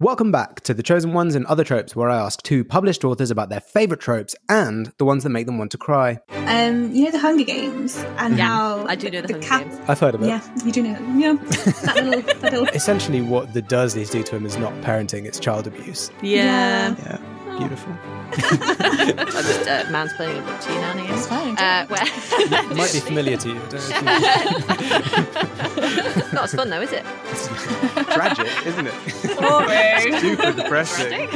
Welcome back to The Chosen Ones and Other Tropes, where I ask two published authors about their favourite tropes and the ones that make them want to cry. Um, you know the Hunger Games and Yeah, how I do know the Hunger cat- Games. I've heard of it. Yeah, you do know. Yeah, that little, that little. Essentially, what the Dursleys do to him is not parenting, it's child abuse. Yeah. Yeah, beautiful. I'm just uh, mansplaining a book to you now, Ian. It's fine. Uh, where... It might be familiar to you. I don't know if Not as fun though, is it? you- Tragic, isn't it? Boring. Super depressing.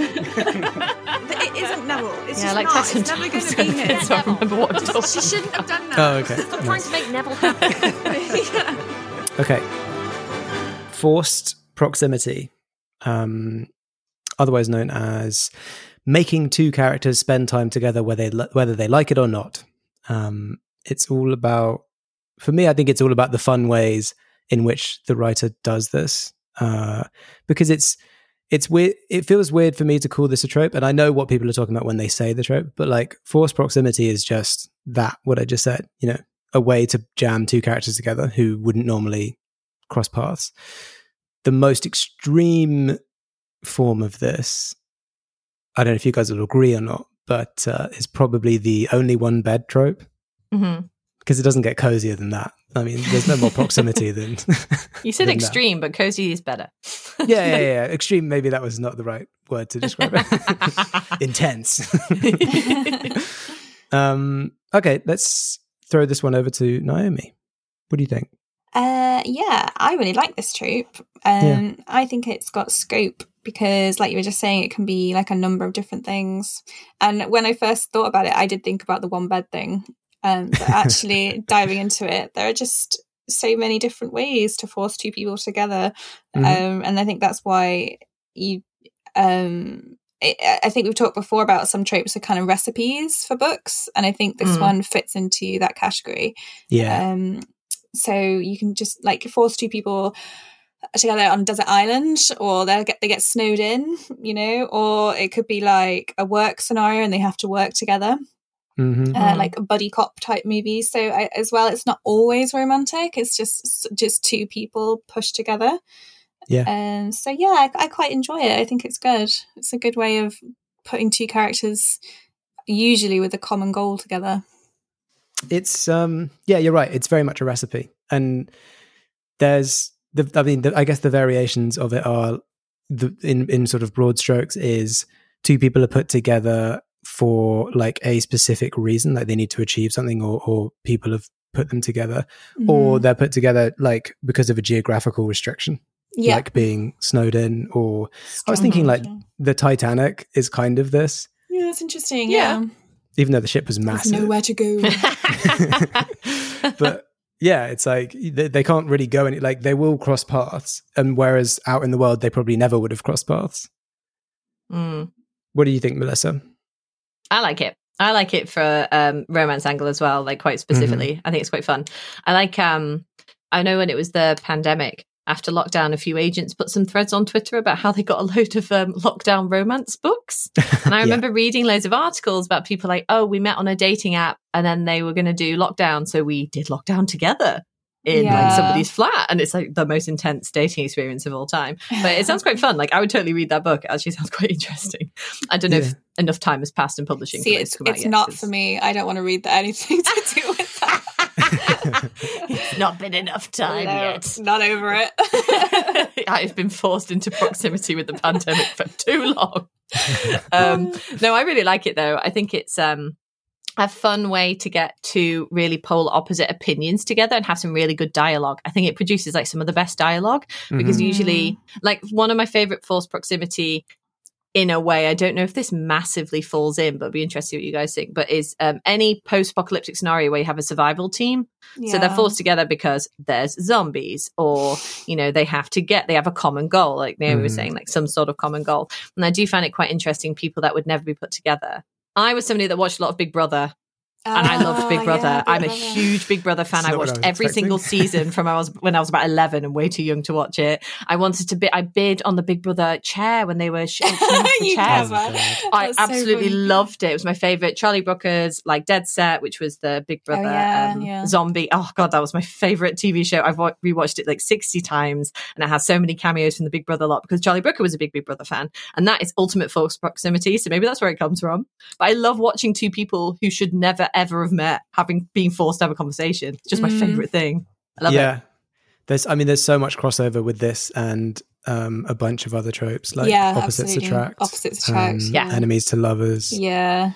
It isn't Neville. It's yeah, just like not. Texan It's never going to be him. so I remember what I'm She shouldn't have done that. Oh, okay. Stop trying to make Neville happy. Okay. Forced proximity, um, otherwise known as making two characters spend time together whether they, li- whether they like it or not. Um, it's all about, for me, I think it's all about the fun ways in which the writer does this. Uh, because it's, it's weird. It feels weird for me to call this a trope, and I know what people are talking about when they say the trope. But like, forced proximity is just that. What I just said, you know, a way to jam two characters together who wouldn't normally cross paths. The most extreme form of this, I don't know if you guys will agree or not, but uh, is probably the only one bed trope because it doesn't get cozier than that. I mean, there's no more proximity than. You said than that. extreme, but cozy is better. Yeah, yeah, yeah. Extreme. Maybe that was not the right word to describe it. Intense. um, okay, let's throw this one over to Naomi. What do you think? Uh, yeah, I really like this trope. Um, Yeah. I think it's got scope because, like you were just saying, it can be like a number of different things. And when I first thought about it, I did think about the one bed thing. Um, but actually diving into it, there are just so many different ways to force two people together. Mhm. Um, and I think that's why you. Um, I I think we've talked before about some tropes are kind of recipes for books, and I think this Mm. one fits into that category. Yeah. Um, so you can just like force two people together on a desert island, or they get they get snowed in, you know, or it could be like a work scenario and they have to work together, hmm uh, Mhm. like a buddy cop type movie. So I, as well, it's not always romantic; it's just just two people pushed together. Yeah. Um. So yeah, I, I quite enjoy it. I think it's good. It's a good way of putting two characters, usually with a common goal, together. it's um yeah you're right it's very much a recipe and there's the i mean the, i guess the variations of it are the in in sort of broad strokes is two people are put together for like a specific reason like they need to achieve something or or people have put them together or Mhm. they're put together like because of a geographical restriction yeah, like being snowed in or i was thinking like the titanic is kind of this Yeah, that's interesting. Yeah. Yeah. even though the ship was There's massive nowhere to go. but yeah, it's like they, they can't really go any like they will cross paths, and whereas out in the world they probably never would have crossed paths. Mm. What do you think, Melissa? I like it. I like it for um romance angle as well, like quite specifically. I think it's quite fun. I like um I know when it was the pandemic, after lockdown, a few agents put some threads on Twitter about how they got a load of um, lockdown romance books. And I Yeah. remember reading loads of articles about people like, oh, we met on a dating app and then they were going to do lockdown. So we did lockdown together in like somebody's flat. And it's like the most intense dating experience of all time. But it sounds quite fun. Like I would totally read that book. It actually sounds quite interesting. I don't know if enough time has passed in publishing. See, it's to come out it's yet, not 'cause for me. I don't want to read anything to do with that. it's not been enough time No, yet. Not over it. I've been forced into proximity with the pandemic for too long. Um, no, I really like it though. I think it's um, a fun way to get two really polar opposite opinions together and have some really good dialogue. I think it produces like some of the best dialogue because Mhm. usually, like one of my favorite forced proximity in a way. I don't know if this massively falls in, but I'd be interested what you guys think. But is um, any post-apocalyptic scenario where you have a survival team, so they're forced together because there's zombies, or you know they have to get they have a common goal, like Naomi was Mhm. saying, like some sort of common goal. And I do find it quite interesting. People that would never be put together. I was somebody that watched a lot of Big Brother and I loved Big Brother. yeah, Big I'm a huge Big Brother fan. I watched I every expecting. single season from I was when I was about 11 and way too young to watch it. I wanted to bid. I bid on the Big Brother chair when they were sh- queuing for You chairs. I That's so absolutely loved it. It was my favorite. Charlie Brooker's like Dead Set, which was the Big Brother yeah, um, yeah. zombie. Oh god, that was my favorite TV show. I've wa- rewatched it like sixty times, and it has so many cameos from the Big Brother lot because Charlie Brooker was a big Big Brother fan, and that is ultimate forced proximity. So maybe that's where it comes from. But I love watching two people who should never ever have met having been forced to have a conversation. It's just my Mm. favorite thing. I love yeah. it. There's, I mean, there's so much crossover with this and um, a bunch of other tropes like yeah, opposites absolutely. attract, Opposites attract. um, Yeah. enemies to lovers. Yeah.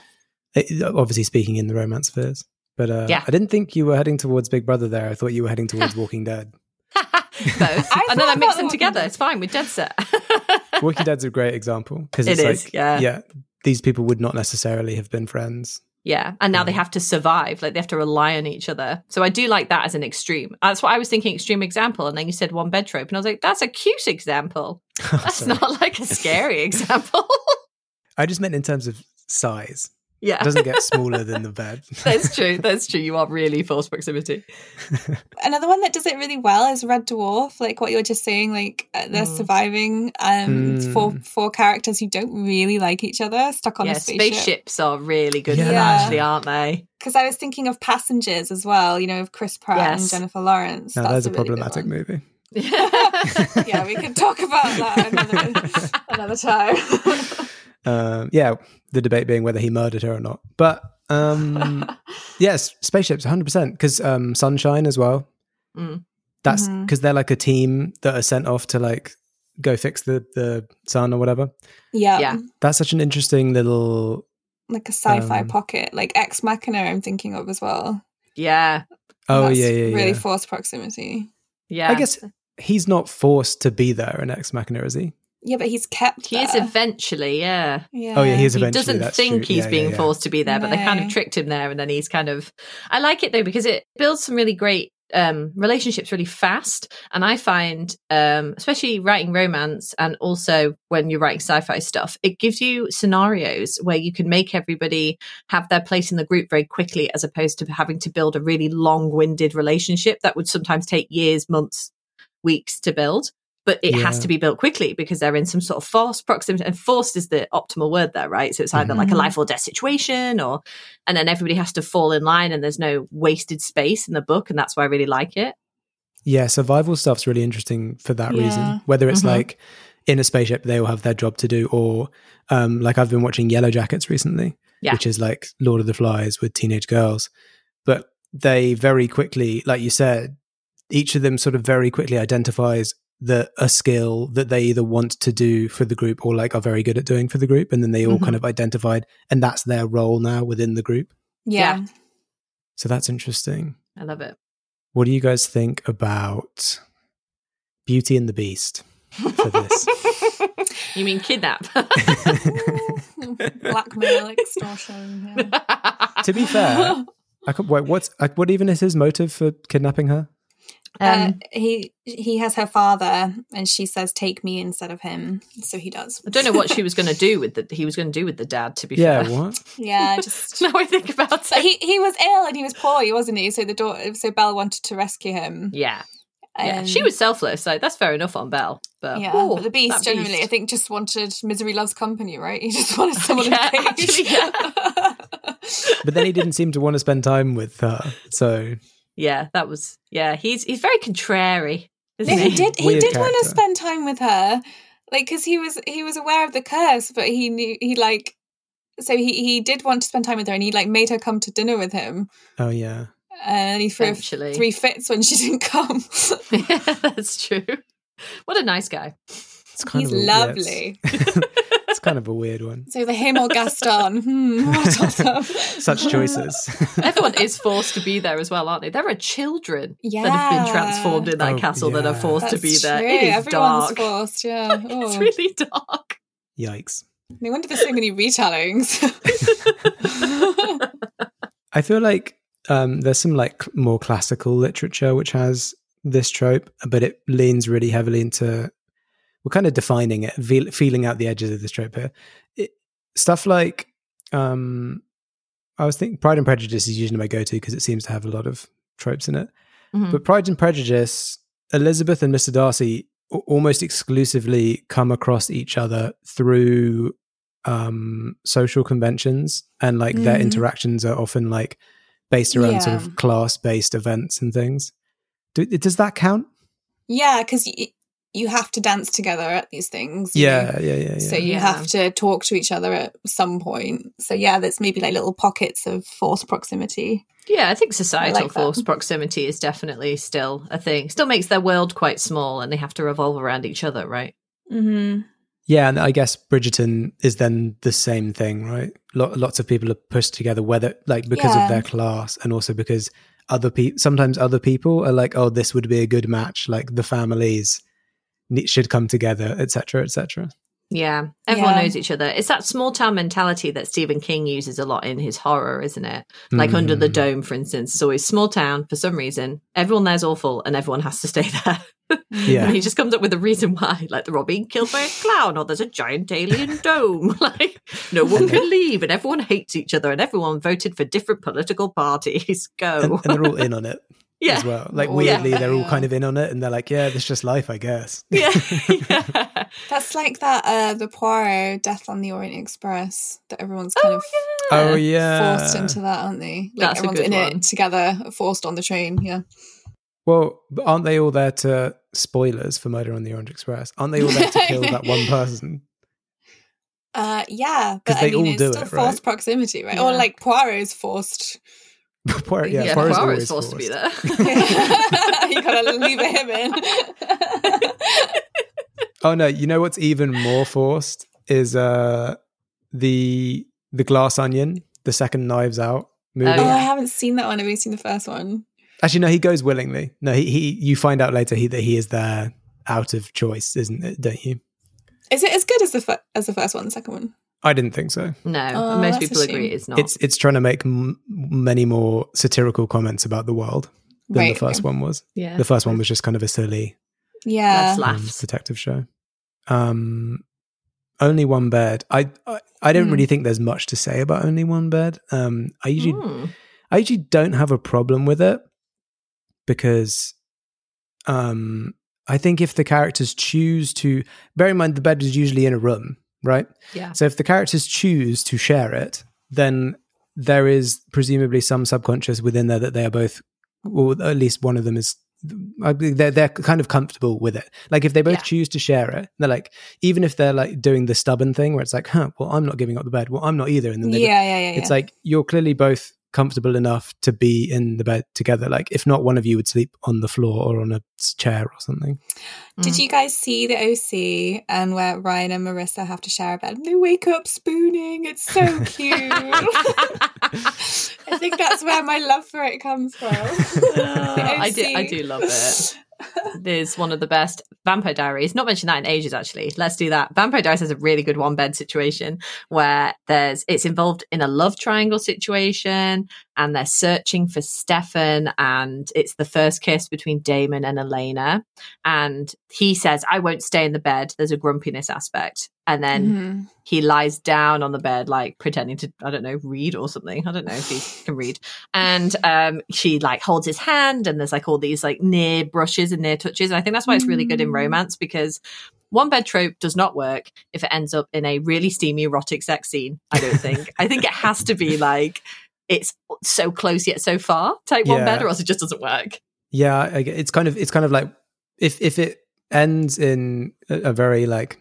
It- obviously, speaking in the romance spheres. But uh, Yeah. I didn't think you were heading towards Big Brother there. I thought you were heading towards Walking Dead. Both. I and then I thought mix them together. Walking It's fine with Dead Set. Walking Dead's a great example because It it's is, like, yeah. yeah, these people would not necessarily have been friends. Yeah, and now they Um, have to survive. Like they have to rely on each other. So I do like that as an extreme. That's what I was thinking. Extreme example, and then you said one bed trope, and I was like, that's a cute example. That's not like a scary example. I just meant in terms of size. Yeah, It doesn't get smaller than the bed. that's true. That's true. You are really forced proximity. Another one that does it really well is Red Dwarf. Like what you were just saying, like uh, they're Mm. surviving um Mm. four four characters who don't really like each other, stuck on yeah, a spaceship. spaceships are really good for Yeah. that, actually, aren't they? Because I was thinking of Passengers as well. You know, of Chris Pratt Yes. and Jennifer Lawrence. Now, That's there's a really problematic one. movie. yeah, we could talk about that another another time. Um, yeah, the debate being whether he murdered her or not. But um, yes, spaceships, 100%. Because um, Sunshine as well. Mm. That's because they're like a team that are sent off to like go fix the, the sun or whatever. yeah, Yeah. That's such an interesting little. like a sci-fi Um, pocket, like Ex Machina. I'm thinking of as well. Yeah, Oh, That's yeah, yeah, Really yeah. forced proximity. yeah. I guess he's not forced to be there in Ex Machina, is he? Yeah, but he's kept. he is eventually. Yeah. Yeah. Oh, yeah, he is eventually. he doesn't that's think true. he's Yeah, being yeah, yeah. forced to be there, but they kind of tricked him there, and then he's kind of. I like it though because it builds some really great um, relationships really fast, and I find, um, especially writing romance and also when you're writing sci-fi stuff, it gives you scenarios where you can make everybody have their place in the group very quickly, as opposed to having to build a really long-winded relationship that would sometimes take years, months, weeks to build but it has to be built quickly because they're in some sort of forced proximity and forced is the optimal word there right so it's either like a Mhm. life or death situation or and then everybody has to fall in line and there's no wasted space in the book and that's why i really like it Yeah, survival stuff's really interesting for that Yeah. reason. Whether it's Mhm. like in a spaceship, they all have their job to do, or um, like I've been watching Yellow Jackets recently, Yeah. which is like Lord of the Flies with teenage girls. But they very quickly, like you said, each of them sort of very quickly identifies the a skill that they either want to do for the group or like are very good at doing for the group, and then they all Mhm. kind of identified, and that's their role now within the group. Yeah. So that's interesting. i love it What do you guys think about Beauty and the Beast for this? you mean kidnap Blackmail, extortion. Yeah. to be fair, I could, wait, what's like, what even is his motive for kidnapping her? Uh, um, he he has her father, and she says, "Take me instead of him." So he does. i don't know what she was going to do with the he was going to do with the dad to be Yeah, fair what? Yeah, just. now i think about But it he he was ill and he was poorly, wasn't he? So the daughter, so Belle wanted to rescue him. yeah yeah Um, she was selfless like that's fair enough on belle but Yeah, oh, but the beast generally, beast. I think, just wanted misery loves company, right? He just wanted someone Yeah, in a actually, yeah. But then he didn't seem to want to spend time with her. So yeah that was yeah he's he's very contrary No, isn't he he did. He Weird did want to spend time with her, like because he was he was aware of the curse, but he knew he like. So he he did want to spend time with her, and he like made her come to dinner with him, oh yeah, and he threw Eventually. three fits when she didn't come. yeah, that's true. What a nice guy. it's kind He's of a, yeah, lovely. it's kind of a weird one. so the him or Gaston, hmm, what a toss-up. Such choices. Everyone is forced to be there as well, aren't they? There are children that have been transformed in that Oh, castle that are yeah. forced to That's be there. true. It is Everyone's dark. forced. Yeah, It's Oh. really dark. Yikes. No wonder there's so many retellings. I feel like um, there's some like more classical literature which has this trope, but it leans really heavily into we're kind of defining it, feel, feeling out the edges of this trope here. It, stuff like um, I was thinking Pride and Prejudice is usually my go-to because it seems to have a lot of tropes in it. Mhm. But Pride and Prejudice, Elizabeth and Mr. Darcy almost exclusively come across each other through um, social conventions, and like their Mhm. interactions are often like based around sort of class-based events and things. Do, does that count? yeah, because you have to dance together at these things. Yeah, yeah, yeah, yeah. So you Yeah. have to talk to each other at some point. So yeah, there's maybe like little pockets of forced proximity. Yeah, I think societal like that. force proximity is definitely still a thing. Still makes their world quite small and they have to revolve around each other, right? Mm-hmm. Yeah, and I guess Bridgerton is then the same thing, right? Lo- lots of people are pushed together, whether like because Yeah. of their class, and also because other people. Sometimes other people are like, "Oh, this would be a good match." Like the families ne- should come together, etc., etc. Yeah, everyone Yeah. knows each other. It's that small town mentality that Stephen King uses a lot in his horror, isn't it? Like Under the Mm. Dome, for instance, it's always small town for some reason. Everyone there's awful and everyone has to stay there. Yeah. and he just comes up with a reason why, like they're all being killed by a clown or there's a giant alien dome. like no one can leave and everyone hates each other and everyone voted for different political parties. Go. and, and they're all in on it yeah. as well. Like Oh, weirdly, yeah. they're all kind of in on it, and they're like, "Yeah, that's just life, I guess." Yeah. yeah. That's like that uh the Poirot Death on the Orient Express that everyone's kind of Oh yeah. forced into that, aren't they? Like That's a everyone's good in one. it together, forced on the train. Yeah. Well, aren't they all there to spoilers for Murder on the Orient Express? Aren't they all there to kill that one person? Uh yeah, 'Cause but they I mean all it's do still it, forced right? proximity, right? Yeah. Or like Poirot is forced. Poirot, yeah, Yeah, Poirot's Poirot's always forced to be there. you gotta leave him in. Oh no, you know what's even more forced is uh the the Glass Onion, the second Knives Out movie. Oh, yeah. I haven't seen that one. I've only seen the first one. Actually, no, he goes willingly. No, he, he you find out later he that he is there out of choice, isn't it? Don't you? Is it as good as the fir- as the first one? The second one? I didn't think so. No, Oh, most people agree it's not. It's it's trying to make m- many more satirical comments about the world than Right, the first okay. one was. yeah. The first one was just kind of a silly Yeah. Let's um, detective show. Um, only one bed. I I, I don't Hmm. really think there's much to say about only one bed. Um, I usually Mm. I usually don't have a problem with it because um I think if the characters choose to bear in mind the bed is usually in a room, right? Yeah. So if the characters choose to share it, then there is presumably some subconscious within there that they are both or at least one of them is they're they're kind of comfortable with it. Like if they both Yeah. choose to share it, they're like even if they're like doing the stubborn thing where it's like, huh, well I'm not giving up the bed, well I'm not either, and then they Yeah, yeah, yeah, yeah. it's like you're clearly both comfortable enough to be in the bed together. Like if not, one of you would sleep on the floor or on a chair or something. Did Mm. you guys see the OC and where Ryan and Marissa have to share a bed? They wake up spooning. It's so cute. I think that's where my love for it comes from. I do. I do love it. There's one of the best Vampire Diaries. Not mentioned that in ages, actually. Let's do that. Vampire Diaries has a really good one bed situation where there's it's involved in a love triangle situation, and they're searching for Stefan, and it's the first kiss between Damon and Elena, and he says, "I won't stay in the bed." There's a grumpiness aspect, and then Mhm. he lies down on the bed, like pretending to, I don't know, read or something. I don't know if he can read. And um, she like holds his hand, and there's like all these like near brushes and near touches. And I think that's why it's really good in Mm. romance because one bed trope does not work if it ends up in a really steamy erotic sex scene. I don't think. I think it has to be like it's so close yet so far type one bed, or else it just doesn't work. Yeah, it's kind of it's kind of like if if it ends in a very like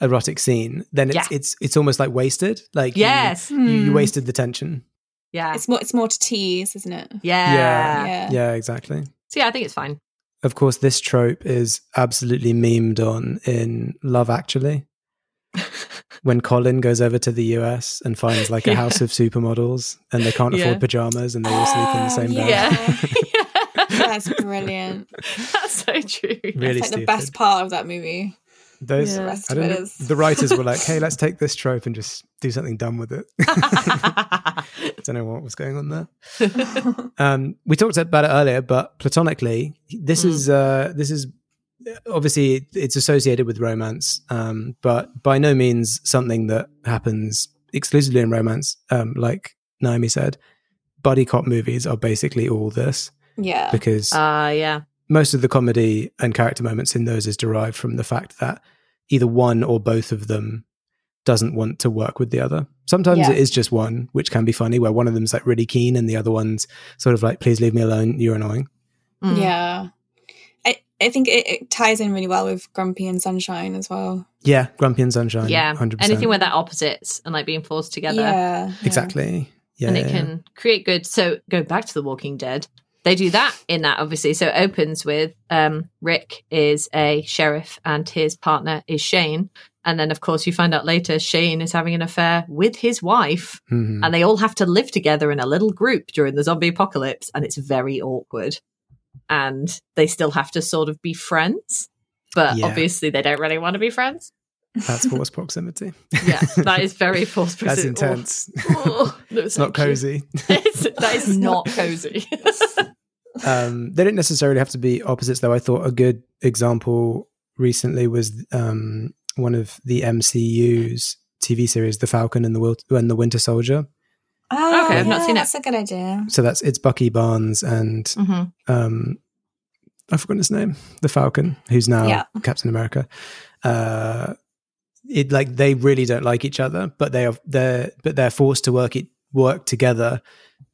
erotic scene, then it's Yeah. it's it's almost like wasted. Like you- Yes. you, you, Hmm. wasted the tension. Yeah. It's more. It's more to tease, isn't it? Yeah. Yeah. Yeah. Yeah, exactly. So yeah, I think it's fine. Of course, this trope is absolutely memed on in Love Actually. when Colin goes over to the US and finds like a Yeah. house of supermodels and they can't afford Yeah. pajamas and they all sleep in the Oh, same bed. Yeah. That's brilliant. That's so true. Really It's like the best part of that movie. Those, Yeah. The rest of it know, is. the writers were like, "Hey, let's take this trope and just do something dumb with it." don't know what was going on there. um, we talked about it earlier, but platonically, this Mm. is uh, this is obviously it's associated with romance, um, but by no means something that happens exclusively in romance. Um, like Naomi said, buddy cop movies are basically all this yeah. because Ah, yeah. most of the comedy and character moments in those is derived from the fact that either one or both of them doesn't want to work with the other. Sometimes Yeah. it is just one, which can be funny, where one of them's like really keen and the other one's sort of like, please leave me alone, you're annoying. Mm. Yeah. I, I think it, it ties in really well with Grumpy and Sunshine as well. Yeah, Grumpy and Sunshine. Yeah. 100%. Anything where they're opposites and like being forced together. Yeah. yeah. Exactly. Yeah. and it yeah, can create good. So go back to The Walking Dead. They do that in that obviously. So it opens with um, Rick is a sheriff and his partner is Shane, and then of course you find out later Shane is having an affair with his wife. Mhm. and they all have to live together in a little group during the zombie apocalypse, and it's very awkward. And they still have to sort of be friends, but Yeah. obviously they don't really want to be friends. That's forced proximity. Yeah, that is very forced. Proximity. Oh, intense. oh, that it's not cozy. It's- that is not cozy. um, they don't necessarily have to be opposites, though. I thought a good example recently was um, one of the MCU's TV series, The Falcon and the Wil- and the Winter Soldier. Oh, Okay, I've not seen it. That's a good idea. So that's it's Bucky Barnes and Mhm. um, I've forgotten his name, the Falcon, who's now Yeah. Captain America. Uh, it like they really don't like each other, but they are they're but they're forced to work it work together,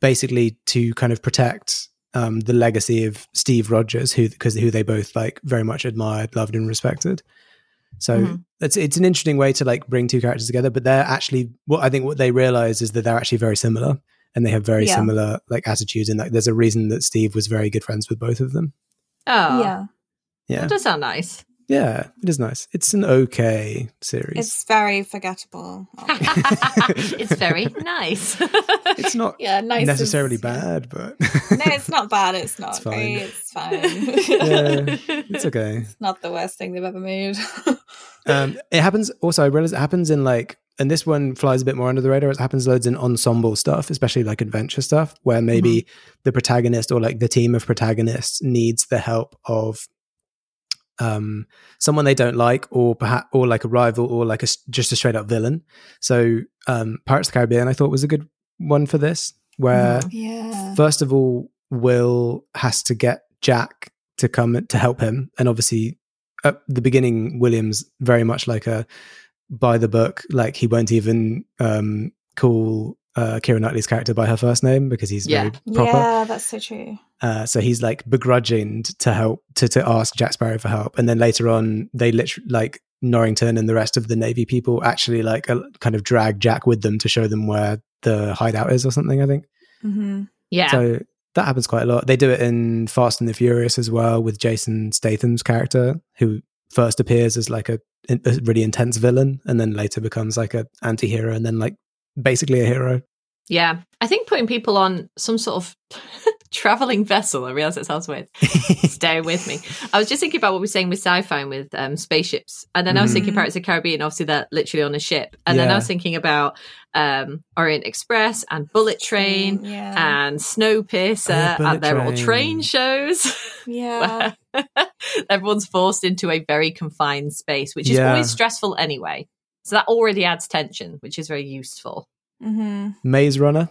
basically to kind of protect um, the legacy of Steve Rogers, who because who they both like very much admired, loved, and respected. So Mhm. it's it's an interesting way to like bring two characters together, but they're actually what I think what they realize is that they're actually very similar and they have very Yeah. similar like attitudes and like there's a reason that Steve was very good friends with both of them. Oh, Yeah. Yeah. That does sound nice. Yeah, it is nice. It's an okay series. It's very forgettable. it's very nice. It's not yeah, nice. necessarily is- bad, but No, it's not bad. It's not It's fine. great. It's fine. yeah, it's okay. It's not the worst thing they've ever made. Um, it happens. Also, I realize it happens in like, and this one flies a bit more under the radar. It happens loads in ensemble stuff, especially like adventure stuff, where maybe the protagonist or like the team of protagonists needs the help of um someone they don't like or perhaps or like a rival or like a s- just a straight up villain. So um pirates of the caribbean i thought was a good one for this where yeah. first of all, Will has to get Jack to come to help him, and obviously at the beginning, Williams very much like a by the book, like he won't even um, call uh, Keira Knightley's character by her first name because he's Yeah. very proper. Yeah, that's so true. Uh, so he's like begrudging to help to to ask Jack Sparrow for help, and then later on, they literally like Norrington and the rest of the Navy people actually like uh, kind of drag Jack with them to show them where the hideout is or something. I think. hmm yeah. So that happens quite a lot. They do it in Fast and the Furious as well with Jason Statham's character, who first appears as like a, a really intense villain and then later becomes like a anti-hero and then like basically a hero. Yeah. I think putting people on some sort of traveling vessel, I realize it sounds weird. Stay with me. I was just thinking about what we were saying with sci-fi and with um, spaceships. And then I was thinking Mhm. Pirates of the Caribbean, obviously they're literally on a ship. And then I was thinking about um, Orient Express and Bullet Train Yeah. and Snowpiercer Oh, and they're all Train. train shows. yeah. everyone's forced into a very confined space, which is Yeah. always stressful anyway. So that already adds tension, which is very useful. Hmm Maze Runner.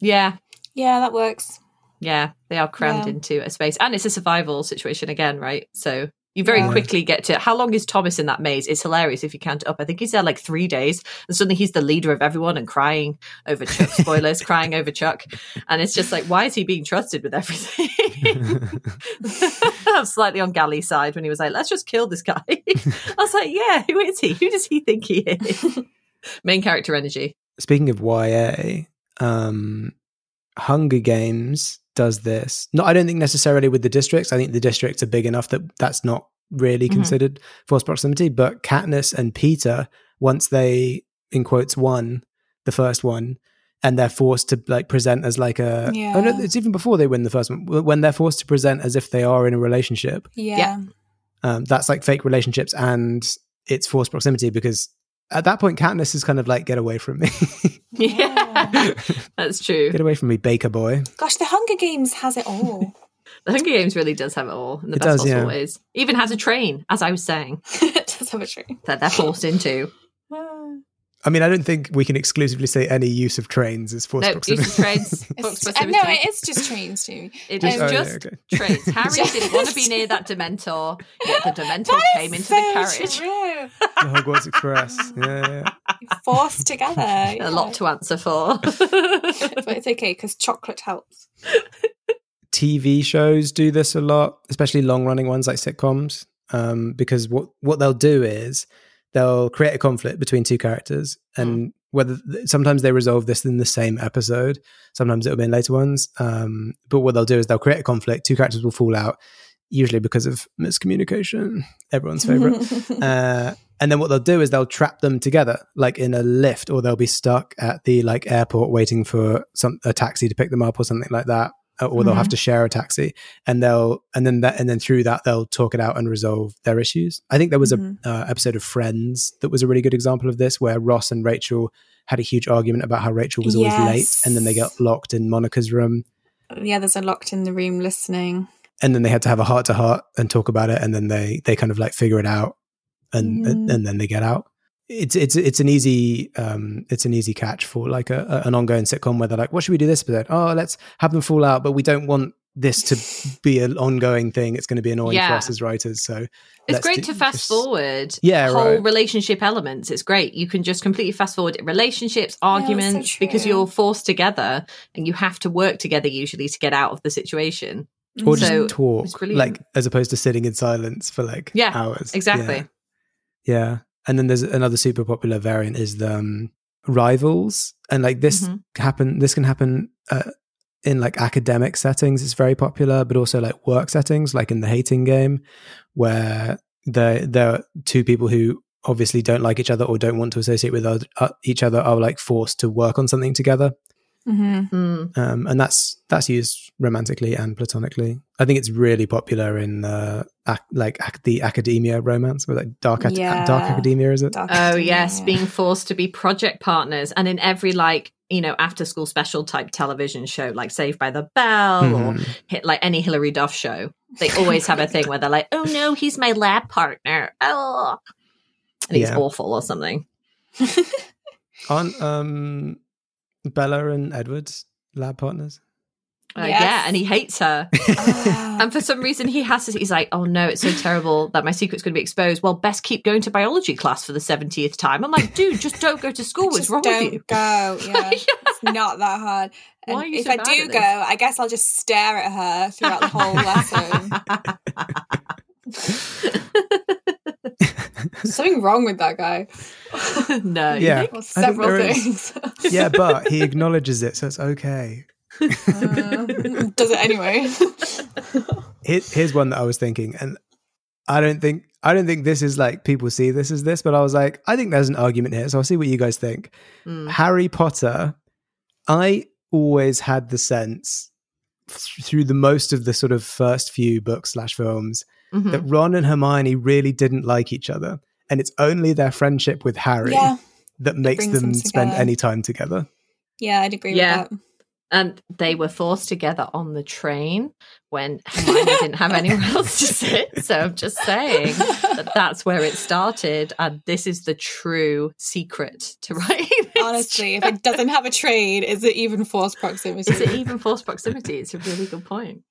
Yeah, Yeah, that works. yeah, they are crammed Yeah. into a space, and it's a survival situation again, right? So you very Yeah. quickly get to how long is Thomas in that maze? It's hilarious if you count it up. I think he's there like three days, and suddenly he's the leader of everyone and crying over Chuck. Spoilers, crying over Chuck, and it's just like, why is he being trusted with everything? I'm slightly on Gally's side when he was like, let's just kill this guy. I was like, yeah, who is he? Who does he think he is? Main character energy. Speaking of YA, um, Hunger Games does this. No, I don't think necessarily with the districts. I think the districts are big enough that that's not really Mhm. considered forced proximity. But Katniss and Peeta, once they in quotes won the first one, and they're forced to like present as like a. Oh no, it's even before they win the first one. When they're forced to present as if they are in a relationship, Yeah. Um, that's like fake relationships and it's forced proximity because at that point, Katniss is kind of like, get away from me. Yeah, that's true. get away from me, Baker boy. Gosh, the Hunger Games has it all. The Hunger Games really does have it all in the It best does, possible yeah. ways. Even has a train, as I was saying, it does have a tree. that they're forced into. I mean, I don't think we can exclusively say any use of trains is forced No, proximity. use of trains. forced It's, uh, proximity. no, it is just trains, Jamie. It Just- oh, yeah, just okay. trains. Harry didn't want to be near that Dementor, yet the Dementor That came is into the carriage. true. the Hogwarts Express. Yeah, yeah. Forced together. A yeah. lot to answer for. but it's okay because chocolate helps. TV shows do this a lot, especially long running ones like sitcoms. Um, because what what they'll do is they'll create a conflict between two characters, and whether sometimes they resolve this in the same episode, sometimes it'll be in later ones. Um, but what they'll do is they'll create a conflict. Two characters will fall out, usually because of miscommunication. Everyone's favorite. uh, and then what they'll do is they'll trap them together, like in a lift, or they'll be stuck at the like airport waiting for some a taxi to pick them up or something like that, uh, or they'll have to share a taxi, and they'll and then that and then through that they'll talk it out and resolve their issues. I think there was Mhm. a uh, episode of Friends that was a really good example of this, where Ross and Rachel had a huge argument about how Rachel was always late, and then they got locked in Monica's room, yeah, there's a locked in the room listening. and then they had to have a heart to heart and talk about it and then they they kind of like figure it out and Mhm. and then they get out it's it's it's an easy um it's an easy catch for like a, a- an ongoing sitcom where they're like what should we do this episode oh let's have them fall out but we don't want this to be an ongoing thing it's going to be annoying for us as writers so It's great do- to fast just- forward Yeah, whole right. relationship elements. It's great. You can just completely fast forward relationships, so arguments, because you're forced together and you have to work together usually to get out of the situation. or just So, it's talk like as opposed to sitting in silence for like Yeah, hours Exactly. Yeah. Yeah. And then there's another super popular variant is the um, rivals. And like this Mhm. happen this can happen uh, in like academic settings it's very popular, but also like work settings like in the hating game where there there are two people who obviously don't like each other or don't want to associate with oth- uh, each other are like forced to work on something together. Hmm Mm. Um, and that's that's used romantically and platonically. I think it's really popular in uh, ac- like ac- the academia romance, or like dark ac- Yeah. dark academia, is it? Dark Oh academia, yes, being forced to be project partners, and in every like you know after school special type television show, like Saved by the Bell or Mhm. hit like any Hilary Duff show, they always have a thing where they're like, "Oh no, he's my lab partner," oh, and he's Yeah. awful or something. Aren't um, Bella and Edward's lab partners? Uh, Yes. Yeah, and he hates her. Ah. And for some reason, he has to. He's like, "Oh no, it's so terrible that my secret's going to be exposed." Well, best keep going to biology class for the seventieth time. I'm like, dude, just don't go to school. What's Just wrong don't with you? go. Yeah. It's not that hard. Why And are you if so I do go. I guess I'll just stare at her throughout the whole lesson. Something wrong with that guy. no, Yeah. think? Several things. yeah, but he acknowledges it, so it's okay. Uh, does it anyway? Here, here's one that I was thinking, and I don't think I don't think this is like people see this as this, but I was like, I think there's an argument here, so I'll see what you guys think. Mm. Harry Potter, I always had the sense through the most of the sort of first few books slash films Mhm. that Ron and Hermione really didn't like each other, and it's only their friendship with Harry yeah, that makes them them spend any time together. yeah, I'd agree Yeah. with that. And they were forced together on the train when Hermione didn't have anywhere else to sit. So I'm just saying that that's where it started, and this is the true secret to writing. this Honestly, if it doesn't have a trade, is it even forced proximity? is it even forced proximity? It's a really good point.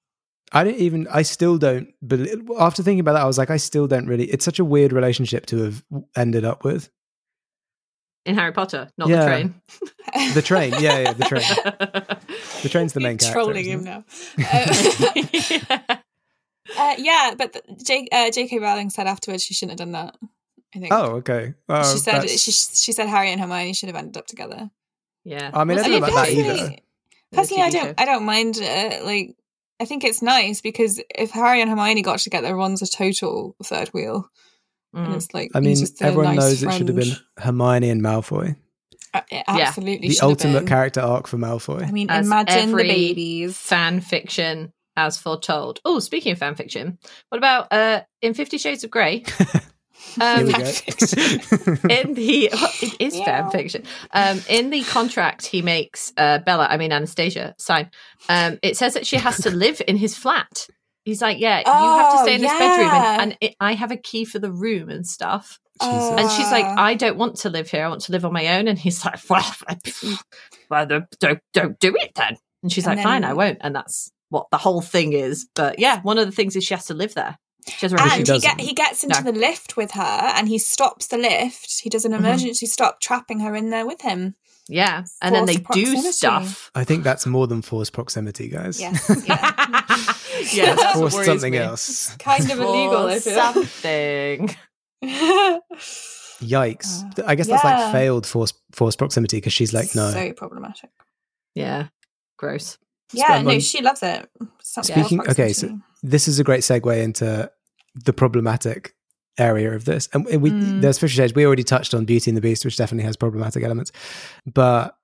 I don't even. I still don't believe. After thinking about that, I was like, I still don't really. It's such a weird relationship to have ended up with In Harry Potter, not Yeah. the train. the train. Yeah, yeah, the train. The train's the main You're character. trolling him it? now. Uh, uh, yeah, but the- J- uh, J.K. Rowling said afterwards she shouldn't have done that. I think. Oh, okay. Oh, she said that's- she she said Harry and Hermione should have ended up together. yeah. I mean, I don't know about that personally- either. Personally, I don't show. I don't mind. Uh, like, I think it's nice because if Harry and Hermione got together, Ron's a total third wheel, and Mm. it's like I mean, everyone nice knows it should have been. Hermione and Malfoy. Uh, it absolutely The should have ultimate been. character arc for Malfoy. I mean, As imagine the babies. fan fiction as foretold. Oh, speaking of fan fiction, what about uh, in Fifty Shades of Grey? Here Um, in the well, it is fan fiction. Um, in the contract he makes uh, Bella, I mean Anastasia, sign. Um, it says that she has to live in his flat. He's like, yeah, you have to Oh, stay in this bedroom, and, and it, I have a key for the room and stuff. Jesus. And she's like, I don't want to live here. I want to live on my own. And he's like, well, well don't, don't, don't it then. And she's And like, fine, I won't. And that's what the whole thing is. But yeah, one of the things is she has to live there. She has a and residence. he, doesn't. get, he gets into No. the lift with her and he stops the lift. He does an Mhm. emergency stop, trapping her in there with him. Yeah. And then they Forced do stuff. I think that's more than forced proximity, guys. Yes. Yeah. yeah, that's forced something me. else. kind of illegal, I feel. something. Yikes! Uh, I guess that's like failed forced forced proximity because she's like, no. So problematic. Yeah. Gross. Yeah, Spend no, on- she loves it. It's not Speaking- okay, so- proximity. This is a great segue into the problematic area of this. And we Mm. there's Fifty Shades. We already touched on Beauty and the Beast, which definitely has problematic elements. But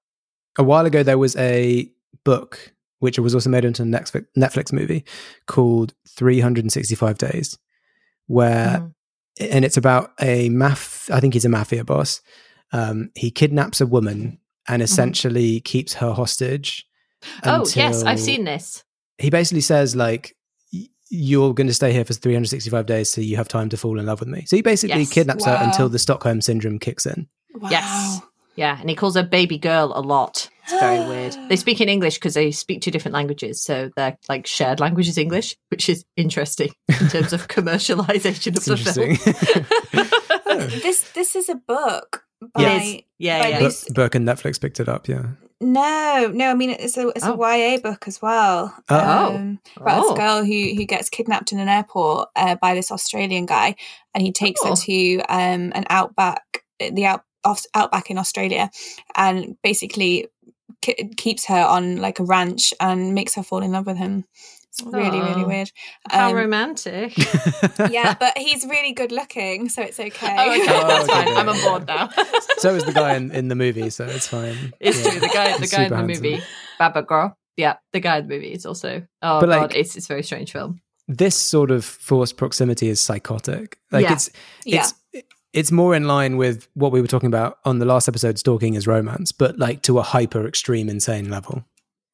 a while ago, there was a book which was also made into a Netflix, Netflix movie called 365 Days, where Mhm. and it's about a math, I think he's a mafia boss. Um, he kidnaps a woman and essentially keeps her hostage. Mm-hmm. Oh, yes, I've seen this. he basically says like you're going to stay here for 365 days so you have time to fall in love with me so he basically Yes. kidnaps her until the stockholm syndrome kicks in Wow. Yes. Yeah, and he calls her baby girl a lot. It's very weird. They speak in English because they speak two different languages, so their like shared language is English, which is interesting in terms of commercialization of it's the interesting film. This this is a book by Yeah. Yeah, by yeah. Bur- Lucy- burke and netflix picked it up yeah No, no. I mean, it's a it's Oh. a YA book as well. Oh. um, about Oh. this girl who who gets kidnapped in an airport uh, by this Australian guy, and he takes Oh. her to um an outback, the out off, outback in Australia, and basically k- keeps her on like a ranch and makes her fall in love with him. It's really really Oh. weird. How Um, romantic. yeah, but he's really good looking, so it's okay. Oh, okay, Oh, that's okay, fine. I'm on board now. so is the guy in, in the movie so it's fine It's Yeah. true. The guy, the guy in the handsome. movie, Baba Girl. Yeah, the guy in the movie is also. Oh But, god, like- it's it's a very strange film. this sort of forced proximity is psychotic like Yeah. it's Yeah. it's it's more in line with what we were talking about on the last episode stalking is romance but like to a hyper extreme insane level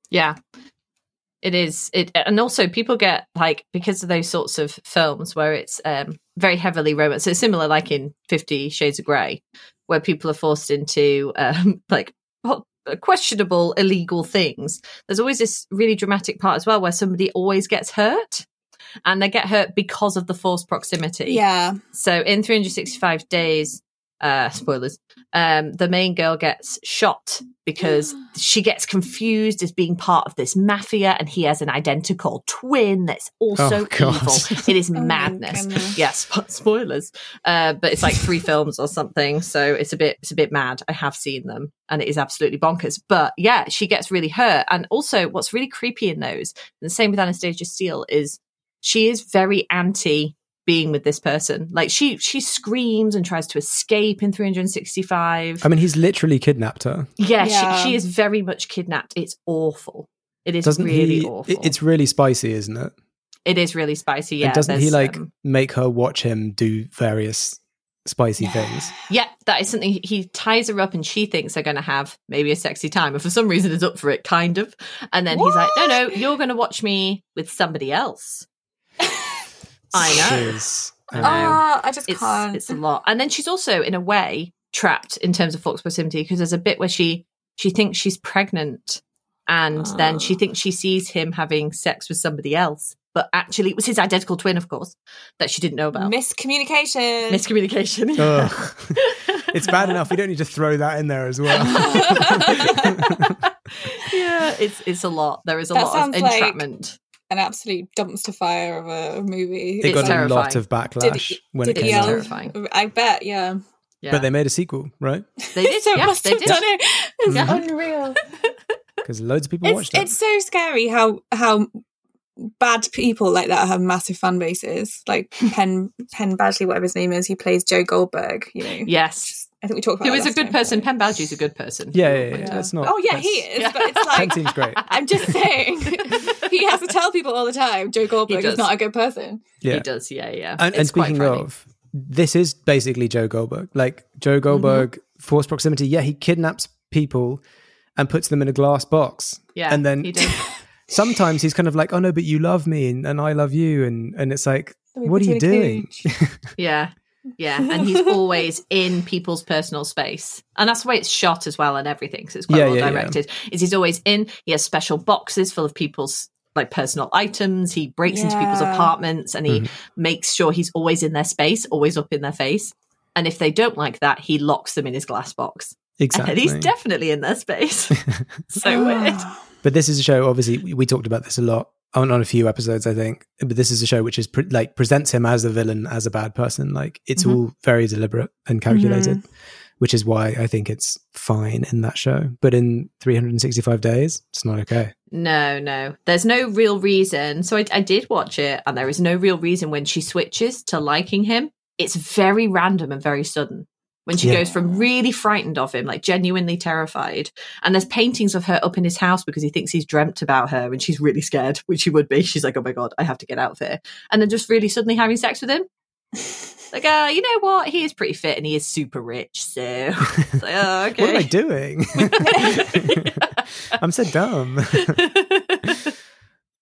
Yeah. It is it and also people get like because of those sorts of films where it's um very heavily romance. So it's similar like in 50 Shades of Grey where people are forced into um like questionable illegal things. There's always this really dramatic part as well where somebody always gets hurt and they get hurt because of the forced proximity. yeah, So in 365 days, uh, spoilers, um, the main girl gets shot because she gets confused as being part of this mafia, and he has an identical twin that's also Oh, evil. It is Oh, madness. goodness. Yes, spo- spoilers. Uh, but it's like three films or something, so it's a bit it's a bit mad. I have seen them, and it is absolutely bonkers. But yeah, she gets really hurt, and also what's really creepy in those, and the same with Anastasia Steele, is she is very anti being with this person. Like she she screams and tries to escape in 365. i mean he's literally kidnapped her yeah, Yeah. She, she is very much kidnapped. It's awful. It is doesn't really he awful. it's really spicy isn't it it is really spicy. Yeah, and doesn't he like um, make her watch him do various spicy things Yeah, that is something he- he ties her up and she thinks they're going to have maybe a sexy time. And for some reason is up for it, kind of. And then he's like, no, no, you're going to watch me with somebody else. I know. Jeez. I know. Ah, I just It's, can't. it's a lot. And then she's also, in a way, trapped in terms of forced proximity because there's a bit where she she thinks she's pregnant and then she Ah. thinks she sees him having sex with somebody else. But actually, it was his identical twin, of course, that she didn't know about. Miscommunication. Miscommunication. It's bad enough we don't need to throw that in there as well yeah, it's it's a lot. There is a That lot of sounds like- entrapment. An absolute dumpster fire of a movie. it It's got a lot of backlash Did- when Did it he came It's out terrifying. I bet, yeah. Yeah. but they made a sequel right They did. so yeah, must they have did. done it. It's Yeah. Mm-hmm. unreal. because loads of people It's watched it it's so scary how how bad people like that have massive fan bases. Like Pen Penn Badgley, whatever his name is, he plays Joe Goldberg. You know, Yes. I think we talked about Who that is a good time. person? Penn Badgley's a good person. Yeah, yeah, yeah. Yeah. That's not. Oh yeah, he is. But it's like. Penn seems great. I'm just saying, he has to tell people all the time. Joe Goldberg is not a good person. Yeah. He does, yeah, yeah. And, and speaking of, this is basically Joe Goldberg. Like Joe mm-hmm. Goldberg, force proximity. Yeah, he kidnaps people and puts them in a glass box. yeah, and then he does. sometimes he's kind of like, "Oh no, but you love me, and, and I love you," and and it's like, Let me "What are you doing?" Yeah. Yeah. And he's always in people's personal space. And that's the way it's shot as well and everything. because it's quite Yeah, well yeah, yeah. directed. Is he's always in, he has special boxes full of people's like personal items. He breaks into people's apartments and he Mm-hmm. makes sure he's always in their space, always up in their face. And if they don't like that, he locks them in his glass box. exactly. And he's definitely in their space. so weird. But this is a show. Obviously, we, we talked about this a lot on, on a few episodes, I think. But this is a show which is pre- like presents him as a villain, as a bad person. Like it's Mhm. all very deliberate and calculated, which is why I think it's fine in that show. But in 365 days, it's not okay. No, no. There's no real reason. So I, I did watch it, and there is no real reason when she switches to liking him. It's very random and very sudden. When she Yeah. goes from really frightened of him, like genuinely terrified, and there's paintings of her up in his house because he thinks he's dreamt about her and she's really scared, which she would be. She's like, oh my God, I have to get out of here. And then just really suddenly having sex with him. Like, uh, you know what? He is pretty fit and he is super rich. So, it's like, oh, okay. What am I doing? I'm so dumb.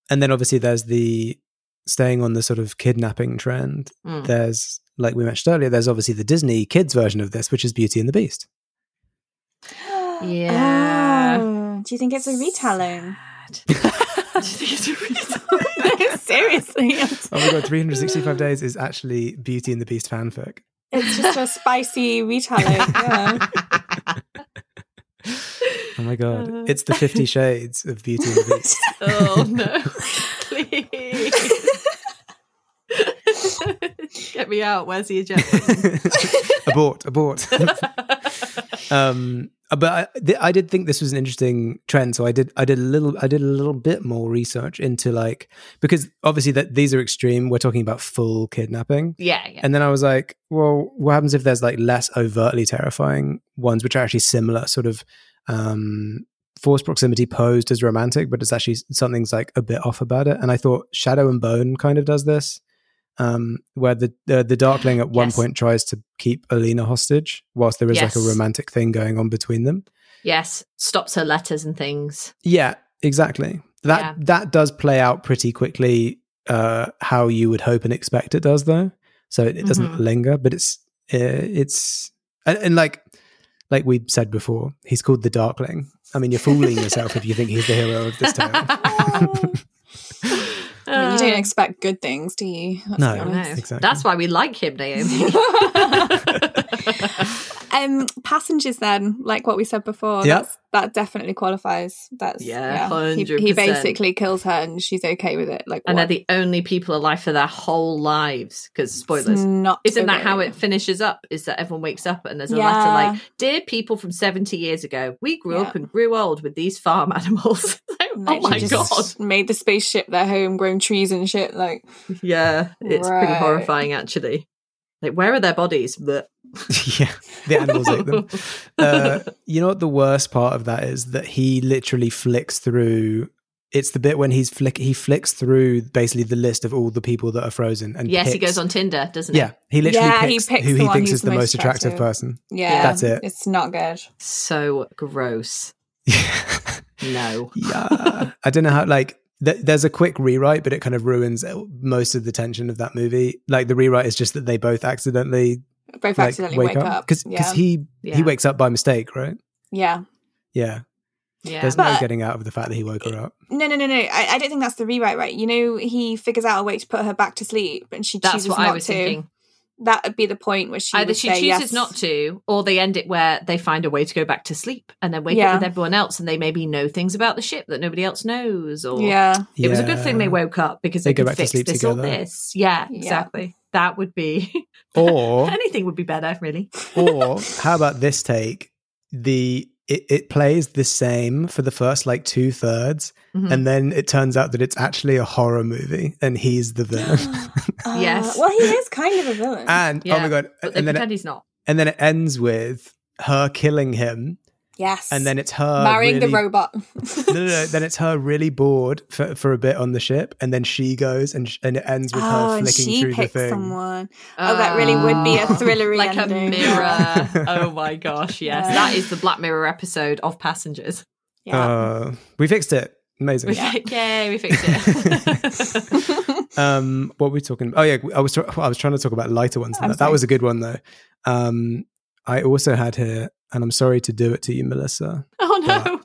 and then obviously there's the staying on the sort of kidnapping trend. Mm. There's like we mentioned earlier. There's obviously the Disney kids version of this, which is Beauty and the Beast. Yeah. Oh, do you think it's a retelling? Do you think it's a reason? Seriously, Oh my god, 365 days is actually Beauty and the Beast fanfic. it's just a spicy retelling. Yeah. Oh my god, Uh. it's the Fifty Shades of Beauty and the Beast. oh no! Please get me out. Where's the agenda? abort, abort. um, but I, th- I did think this was an interesting trend, so I did, I did a little, I did a little bit more research into like because obviously that these are extreme. We're talking about full kidnapping, yeah, yeah. and then I was like, well, what happens if there's like less overtly terrifying ones, which are actually similar, sort of um, force proximity posed as romantic, but it's actually something's like a bit off about it. And I thought Shadow and Bone kind of does this, um, where the the, the Darkling at one Yes. point tries to keep Alina hostage, whilst there is like a romantic thing going on between them. yes, stops her letters and things. Yeah, exactly. That Yeah. that does play out pretty quickly. Uh, how you would hope and expect it does, though. So it, it doesn't Mhm. linger, but it's uh, it's and, and like like we said before, he's called the Darkling. I mean, you're fooling yourself if you think he's the hero of this tale. I mean, you don't uh, expect good things, do you? Let's No. No. Exactly. That's why we like him, Naomi. um, passengers then, like what we said before, Yeah. that's, that definitely qualifies. That's Yeah, He, he 100%. basically kills her, and she's okay with it. Like, and they're the only people alive for their whole lives. Because It's spoilers. Not Isn't so that how it finishes up? Is that everyone wakes up and there's a Yeah. letter like, "Dear people from 70 years ago, we grew up and grew old with these farm animals." Like, oh my god! Made the spaceship their home, grown trees and shit. Like, Yeah, it's pretty horrifying actually. Like, where are their bodies? But yeah, the animals ate them. Uh, you know what the worst part of that is that he literally flicks through. It's the bit when he's flick. He flicks through basically the list of all the people that are frozen, and yes, he goes on Tinder, doesn't he? Yeah, he literally Yeah, he picks, picks who he thinks is the most attractive, person. yeah, That's it. It's not good. So gross. No. yeah, I don't know how. Like, th- there's a quick rewrite, but it kind of ruins most of the tension of that movie. Like, the rewrite is just that they both accidentally Both like accidentally wake, up. because yeah. he Yeah. he wakes up by mistake, right? yeah. Yeah, Yeah. there's no getting out of the fact that he woke her up. No, no, no, no. I, I don't think that's the rewrite, right? You know, he figures out a way to put her back to sleep, and she That's chooses what not I was to. thinking. That would be the point where she Either would she say chooses yes. not to, or they end it where they find a way to go back to sleep and then wake Yeah. up with everyone else, and they maybe know things about the ship that nobody else knows. Or Yeah, it was a good thing they woke up because They they, go could back to fix sleep this or together. this. Yeah, Yeah. exactly. That would be Or anything would be better, really. or how about this take? The it, it plays the same for the first like two thirds, Mhm. and then it turns out that it's actually a horror movie, and he's the villain. Uh, Yes. Well, he is kind of a villain. and oh my god! But they And then pretend he's not. and then it ends with her killing him, Yes. and then it's her marrying really- the robot. no, no, no. Then it's her really bored for, for a bit on the ship, and then she goes, and sh- and it ends with oh, her flicking she through the picked thing. someone. Oh, that really would be a Ah. thrillery like ending. a mirror. oh my gosh, yes. Yeah. That is the Black Mirror episode of Passengers. Yeah. Uh, we fixed it. Amazing. We fi- Yay, we fixed it. um, what were we talking? about? Oh yeah, I was tr- I was trying to talk about lighter ones. Than that. that was a good one though. Um, I also had here, and I'm sorry to do it to you, Melissa. oh no.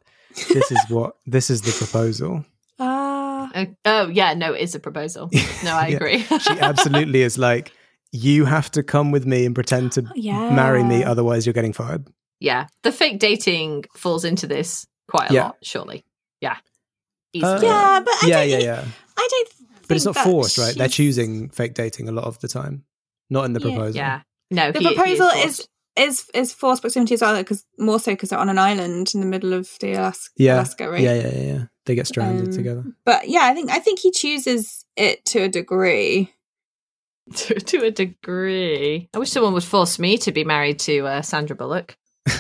This is what this is the proposal. Ah. Oh, oh, yeah, no, it is a proposal. No, I Yeah. agree. She absolutely is like, you have to come with me and pretend to Yeah. marry me, otherwise you're getting fired. yeah, the fake dating falls into this quite a Yeah. lot, surely. Yeah. Uh, Yeah, but I yeah, don't yeah, think- yeah. I don't. But it's not forced, right? They're choosing fake dating a lot of the time, not in the proposal. yeah. No, The he- he proposal forced. is is is forced proximity as well, because more so because they're on an island in the middle of the Alaska, yeah, Alaska right? yeah, yeah, yeah, yeah. They get stranded Um, together. But yeah, I think I think he chooses it to a degree. to, to a degree. I wish someone would force me to be married to uh, Sandra Bullock.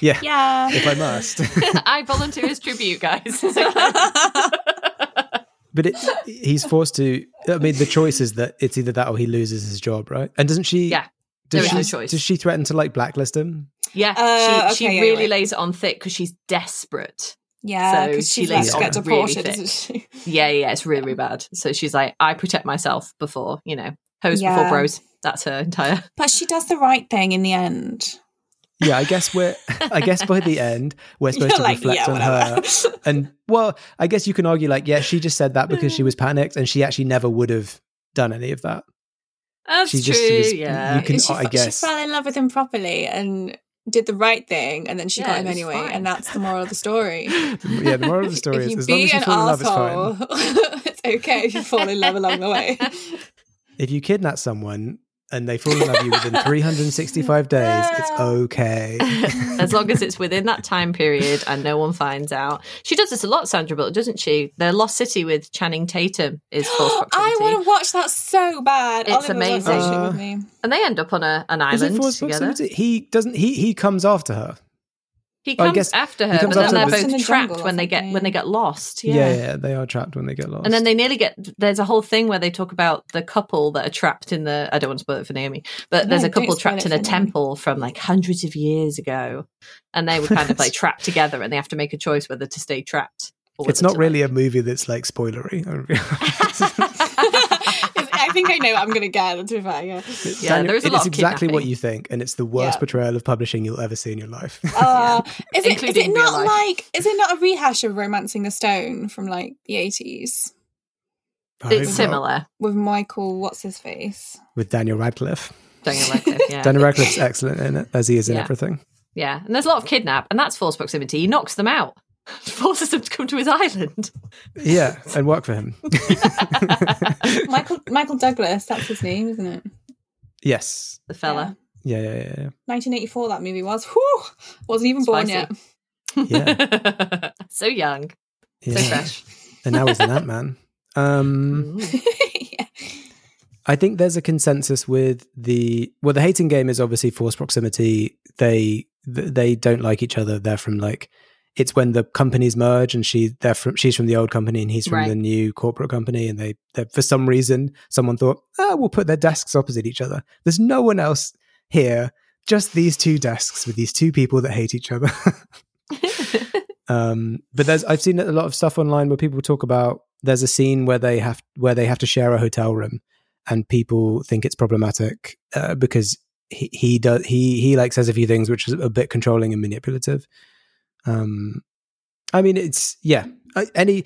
Yeah, Yeah. if I must. I volunteer as tribute, guys. But it, he's forced to. I mean, the choice is that it's either that or he loses his job, right? And doesn't she? Yeah, Does there she? no choice. Does she threaten to like blacklist him? yeah, Uh, she, okay, she yeah, really right. lays it on thick because she's desperate. yeah, So she she's lays to it on really deported, thick. isn't she? Yeah, yeah, it's really, really bad. So she's like, I protect myself before, you know, hose before bros. That's her entire. But she does the right thing in the end. Yeah, I guess we're. I guess by the end we're supposed You're to like, reflect yeah, on her. And well, I guess you can argue like, yeah, she just said that because she was panicked, and she actually never would have done any of that. That's She true. was- yeah. you can- she, I guess. she fell in love with him properly and did the right thing, and then she Yeah, got him anyway, fine. and that's the moral of the story. Yeah, the moral of the story if is you as long be as you an fall in love, it's asshole, fine. it's okay if you fall in love along the way. If you kidnap someone and they fall in love with you within 365 days, it's okay. as long as it's within that time period and no one finds out. She does this a lot, Sandra Bullock, doesn't she? The Lost City with Channing Tatum is false I proximity. want to watch that so bad. It's Oliver amazing. watch it with Uh, me. And they end up on a, an Is it island forced together. proximity? He doesn't. He he comes after her. He I comes guess after her, comes but then they're her, but- In the both trapped jungle when they get when they get lost. Yeah. Yeah. yeah, they are trapped when they get lost. And then they nearly get. There's a whole thing where they talk about the couple that are trapped in the. I don't want to spoil it for Naomi, but No, there's a couple trapped in a for Naomi. temple from like hundreds of years ago, and they were kind of like trapped together, and they have to make a choice whether to stay trapped. Or it's not really like- a movie that's like spoilery. I think I know what I'm going to get. To be fair, yeah. Yeah, Daniel, there is a it lot is of exactly what you think, and it's the worst Yeah. portrayal of publishing you'll ever see in your life. Uh, is it is it not life. like is it not a rehash of Romancing the Stone from like the 80s I It's similar. with Michael what's his face? with Daniel Radcliffe. Daniel Radcliffe, yeah. Daniel Radcliffe's excellent in it, as he is in Yeah. everything. Yeah, and there's a lot of kidnap, and that's false proximity. He knocks them out, forces them to come to his island. Yeah, and work for him. Michael Michael Douglas, that's his name, isn't it? yes. The fella. Yeah, yeah, yeah, yeah. 1984 that movie was. Whew, wasn't even born yet. Yeah. so young, so yeah. fresh. And now he's an Ant Man. Um, yeah. I think there's a consensus with the well, the hating game is obviously forced proximity. They they don't like each other. They're from like it's when the companies merge and she they're from she's from the old company and he's from Right. the new corporate company and they for some reason someone thought oh we'll put their desks opposite each other. There's no one else here, just these two desks with these two people that hate each other. um, but there's I've seen a lot of stuff online where people talk about there's a scene where they have where they have to share a hotel room and people think it's problematic uh, because he, he does he he like says a few things which is a bit controlling and manipulative um i mean it's yeah any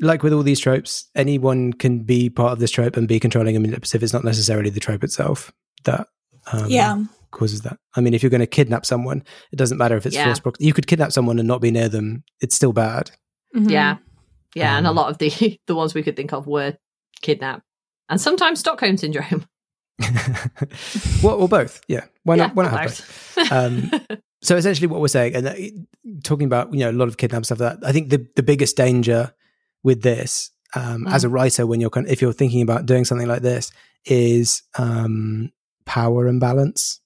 like with all these tropes anyone can be part of this trope and be controlling and manipulative it's not necessarily the trope itself that um, yeah. causes that i mean if you're going to kidnap someone it doesn't matter if it's Yeah. forced prox- you could kidnap someone and not be near them it's still bad Mhm. Yeah, yeah, and a Um, lot of the the ones we could think of were kidnap, and sometimes Stockholm syndrome. well, or both yeah why Yeah, not why not have both both. Um, so essentially what we're saying and talking about you know a lot of kidnap stuff like that i think the, the biggest danger with this um, as a Mm. writer when you're kind of, if you're thinking about doing something like this is um, power imbalance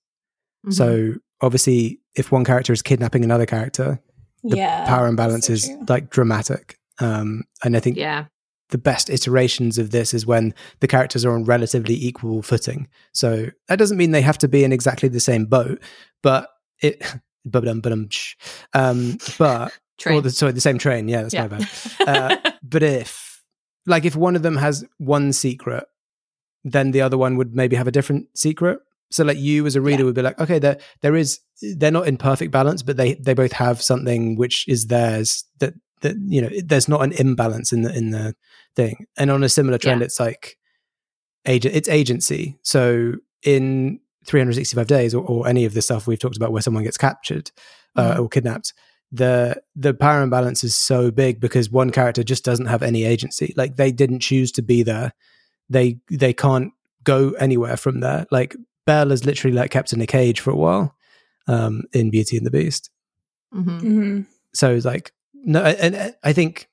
Mhm. So obviously, if one character is kidnapping another character, the yeah. power imbalance so is like dramatic. Um, and I think yeah, the best iterations of this is when the characters are on relatively equal footing. So that doesn't mean they have to be in exactly the same boat, but it. But um, but train. or the, sorry, the same train. Yeah, that's Yeah. my bad. Uh, but if like if one of them has one secret then the other one would maybe have a different secret so like you as a reader Yeah. would be like okay there there is they're not in perfect balance but they they both have something which is theirs that that you know there's not an imbalance in the in the thing and on a similar trend Yeah. it's like agent it's agency so in 365 days or, or any of the stuff we've talked about where someone gets captured uh, or kidnapped the the power imbalance is so big because one character just doesn't have any agency. Like they didn't choose to be there. They they can't go anywhere from there. Like belle is literally like kept in a cage for a while um in beauty and the beast. Mhm. Mhm. so it's like no and, and i think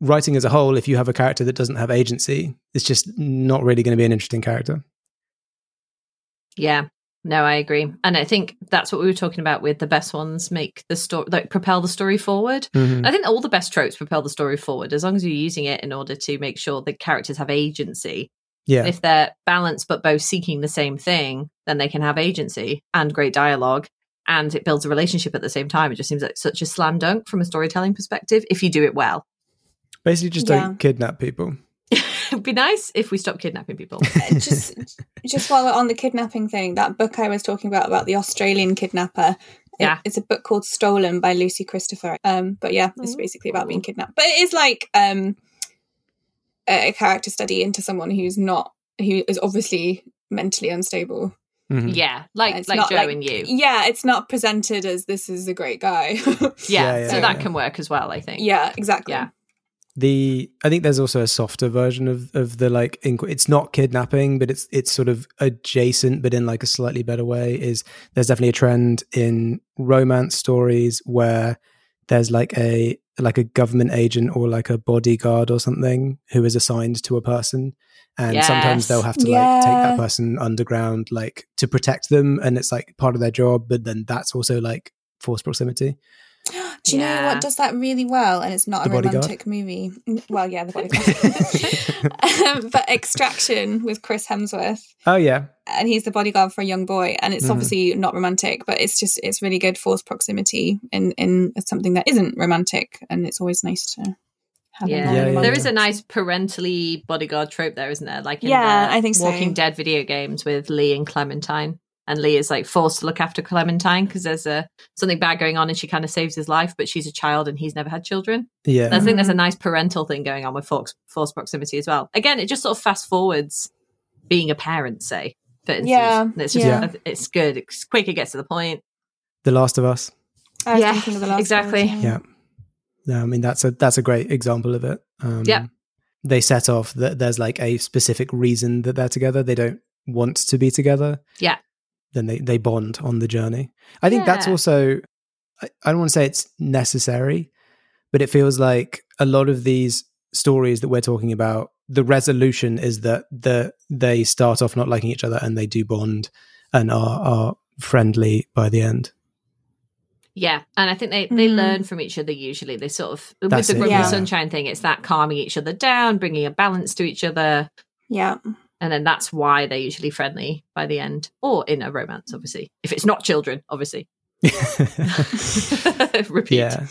writing as a whole if you have a character that doesn't have agency it's just not really going to be an interesting character Yeah, no, I agree, and I think that's what we were talking about with the best ones make the story like propel the story forward. Mhm. I think all the best tropes propel the story forward as long as you're using it in order to make sure the characters have agency. yeah If they're balanced but both seeking the same thing, then they can have agency and great dialogue, and it builds a relationship at the same time. It just seems like such a slam dunk from a storytelling perspective if you do it well. basically just Yeah. don't kidnap people It'd be nice if we stopped kidnapping people. Uh, just just while we're on the kidnapping thing, that book I was talking about about the Australian kidnapper. it- Yeah. it's a book called Stolen by Lucy Christopher. Um, but yeah, it's basically about being kidnapped. But it is like um a a character study into someone who's not who is obviously mentally unstable. Mhm. yeah, like It's like not Joe and you. Yeah, it's not presented as this is a great guy. Yeah, Yeah, yeah, so yeah. that can work as well. I think. yeah, exactly. Yeah. The i think there's also a softer version of of the like inqu- it's not kidnapping but it's it's sort of adjacent but in like a slightly better way is there's definitely a trend in romance stories where there's like a like a government agent or like a bodyguard or something who is assigned to a person. And sometimes they'll have to like take that person underground like to protect them and it's like part of their job but then that's also like forced proximity Do you know what does that really well? And it's not The a Bodyguard? romantic movie. Well, yeah, the bodyguard. um, but Extraction with Chris Hemsworth, oh yeah and he's the bodyguard for a young boy, and it's Mhm. obviously not romantic, but it's just it's really good forced proximity in in something that isn't romantic, and it's always nice to have. Yeah. a line Yeah, yeah, among there yeah. is a nice parentally bodyguard trope there, isn't there? Like in Yeah, the I think so. Walking Dead video games with Lee and Clementine. And Lee is like forced to look after Clementine because there's a something bad going on and she kind of saves his life, but she's a child and he's never had children. yeah And I think there's a nice parental thing going on with force, force proximity as well. Again, it just sort of fast forwards being a parent, say. For instance. Yeah, it's just yeah. it's good. It's quick, it gets to the point. the last of us I Yeah, of the last exactly. one, Yeah. Yeah, I mean that's a that's a great example of it. Um, Yeah. they set off that there's like a specific reason that they're together. They don't want to be together. Yeah. Then they they bond on the journey. I think that's also. I, I don't want to say it's necessary, but it feels like a lot of these stories that we're talking about. The resolution is that the they start off not liking each other and they do bond and are are friendly by the end. Yeah, and I think they they Mm. learn from each other. Usually, they sort of with the it, Grumpy yeah. Sunshine thing. It's that calming each other down, bringing a balance to each other, Yeah, and then that's why they're usually friendly by the end, or in a romance, obviously. If it's not children, obviously. Repeat. Yeah.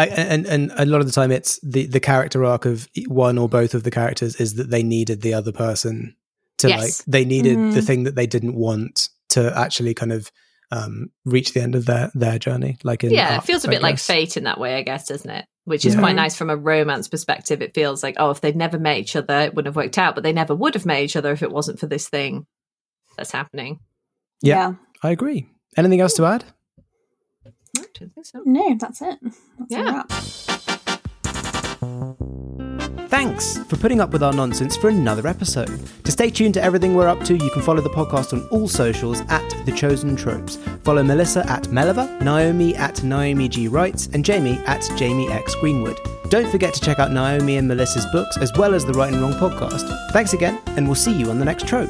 I, and and a lot of the time it's the the character arc of one or both of the characters is that they needed the other person to Yes. like they needed the Mhm. thing that they didn't want to actually kind of um reach the end of their their journey like in yeah, it feels a I bit like fate in that way, I guess, doesn't it? Which is Yeah. quite nice from a romance perspective. It feels like, oh, if they'd never met each other, it wouldn't have worked out, but they never would have met each other if it wasn't for this thing that's happening. Yeah. yeah. I agree anything else to add I don't think so. No, that's it. That's Yeah. Thanks for putting up with our nonsense for another episode. To stay tuned to everything we're up to, you can follow the podcast on all socials at The Chosen Tropes. Follow Melissa at Meliva, Naomi at Naomi G Writes, and Jamie at Jamie X Greenwood. Don't forget to check out Naomi and Melissa's books as well as the Write and Wrong podcast. Thanks again, and we'll see you on the next trope.